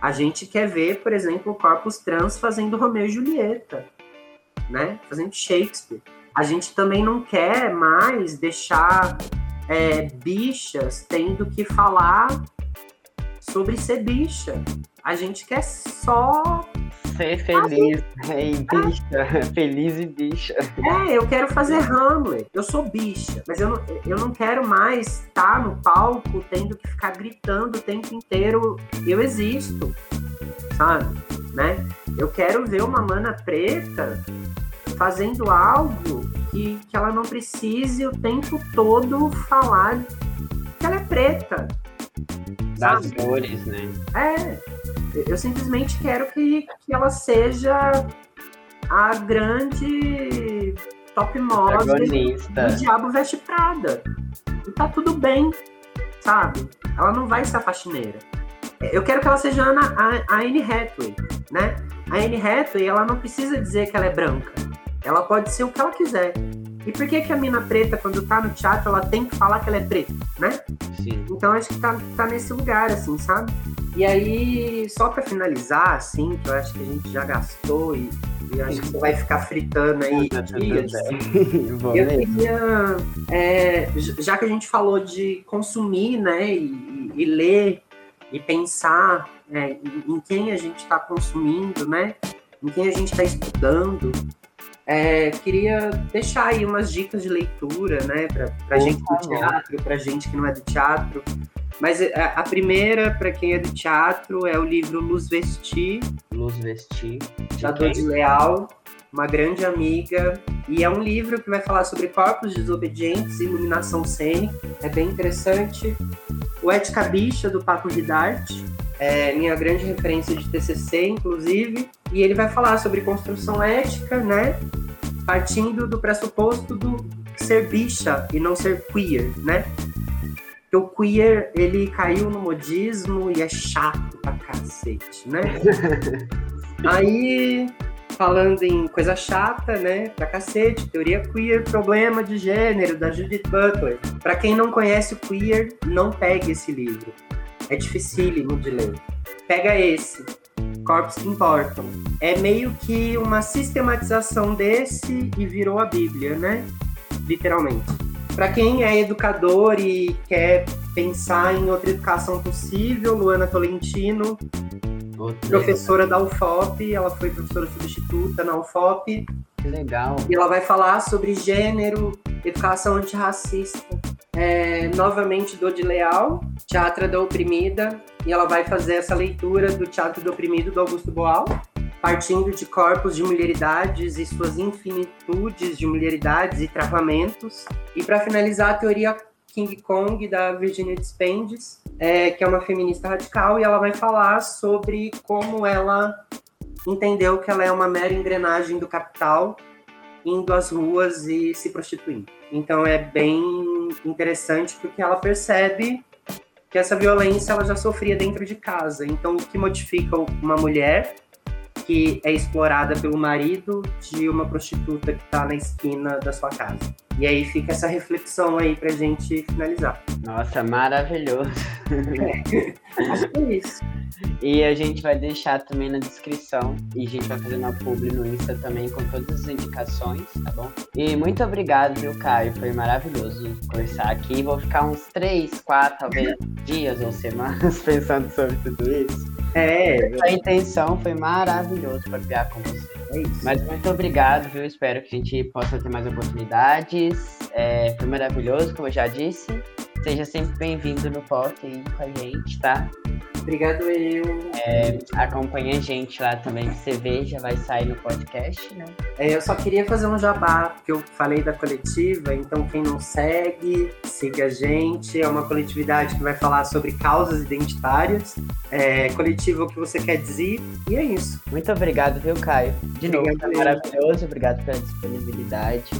Speaker 2: A gente quer ver, por exemplo, corpos trans fazendo Romeu e Julieta, né? Fazendo Shakespeare. A gente também não quer mais deixar é, bichas tendo que falar sobre ser bicha. A gente quer só
Speaker 1: ser feliz e bicha, (laughs) feliz e bicha.
Speaker 2: É, eu quero fazer Hamlet. Eu sou bicha, mas eu não, eu não quero mais estar no palco tendo que ficar gritando o tempo inteiro. Eu existo, sabe? Né? Eu quero ver uma mana preta fazendo algo que, que ela não precise o tempo todo falar que ela é preta.
Speaker 1: Das sabe? cores, né?
Speaker 2: É. Eu simplesmente quero que, que ela seja a grande top model do Diabo Veste Prada. E tá tudo bem, sabe? Ela não vai ser a faxineira. Eu quero que ela seja a, a Anne Hathaway, né? A Anne Hathaway, ela não precisa dizer que ela é branca. Ela pode ser o que ela quiser. E por que, que a mina preta, quando tá no teatro, ela tem que falar que ela é preta, né? Sim. Então acho que tá, tá nesse lugar, assim, sabe? E aí, só para finalizar, assim, que eu acho que a gente já gastou e, e acho que você vai ficar fritando aí (laughs) dias. (laughs) eu queria, é, já que a gente falou de consumir, né, e, e ler e pensar é, em quem a gente está consumindo, né, em quem a gente está estudando, é, queria deixar aí umas dicas de leitura, né, para gente do teatro, para gente que não é do teatro. Mas é, a, primeira, para quem é do teatro, é o livro Luz Vestir.
Speaker 1: Luz Vestir.
Speaker 2: Da Dodi Leal, uma grande amiga. E é um livro que vai falar sobre corpos desobedientes e iluminação cênica. É bem interessante. O Ética Bicha, do Paco Vidarte. É minha grande referência de TCC, inclusive. E ele vai falar sobre construção ética, né? Partindo do pressuposto do ser bicha e não ser queer, né? o queer, ele caiu no modismo e é chato pra cacete, né? (laughs) Aí, falando em coisa chata, né? Pra cacete, teoria queer, problema de gênero, da Judith Butler. Pra quem não conhece o queer, não pegue esse livro. É dificílimo de ler. Pega esse, Corpos que Importam. É meio que uma sistematização desse e virou a Bíblia, né? Literalmente. Para quem é educador e quer pensar em outra educação possível, Luana Tolentino, Outra. professora da UFOP, ela foi professora substituta na UFOP.
Speaker 1: Que legal.
Speaker 2: E ela vai falar sobre gênero, educação antirracista. É, novamente, Dodi Leal, Teatro da Oprimida, e ela vai fazer essa leitura do Teatro do Oprimido do Augusto Boal partindo de corpos de mulheridades e suas infinitudes de mulheridades e travamentos. E para finalizar, a teoria King Kong da Virginia Despentes, é, que é uma feminista radical, e ela vai falar sobre como ela entendeu que ela é uma mera engrenagem do capital indo às ruas e se prostituindo. Então é bem interessante porque ela percebe que essa violência ela já sofria dentro de casa. Então o que modifica uma mulher que é explorada pelo marido de uma prostituta que está na esquina da sua casa. E aí fica essa reflexão aí pra gente finalizar.
Speaker 1: Nossa, maravilhoso.
Speaker 2: É, acho que é isso.
Speaker 1: E a gente vai deixar também na descrição. E a gente vai fazer uma publi no Insta também com todas as indicações, tá bom? E muito obrigado, viu, Caio? Foi maravilhoso conversar aqui. Vou ficar uns três, quatro, talvez dias ou semanas (laughs) pensando sobre tudo isso.
Speaker 2: É,
Speaker 1: a intenção foi maravilhoso para criar com você.
Speaker 2: É.
Speaker 1: Mas muito obrigado, viu? Espero que a gente possa ter mais oportunidades. É, foi maravilhoso, como eu já disse. Seja sempre bem-vindo no POC aí com a gente, tá?
Speaker 2: Obrigado eu.
Speaker 1: É, acompanha a gente lá também, que você vê, já vai sair no podcast, né?
Speaker 2: É, eu só queria fazer um jabá, porque eu falei da coletiva, então quem não segue, siga a gente. É uma coletividade que vai falar sobre causas identitárias. É, coletivo o que você quer dizer, e é isso.
Speaker 1: Muito obrigado, viu, Caio? De novo,
Speaker 2: Obrigado,
Speaker 1: tá maravilhoso. Obrigado pela disponibilidade.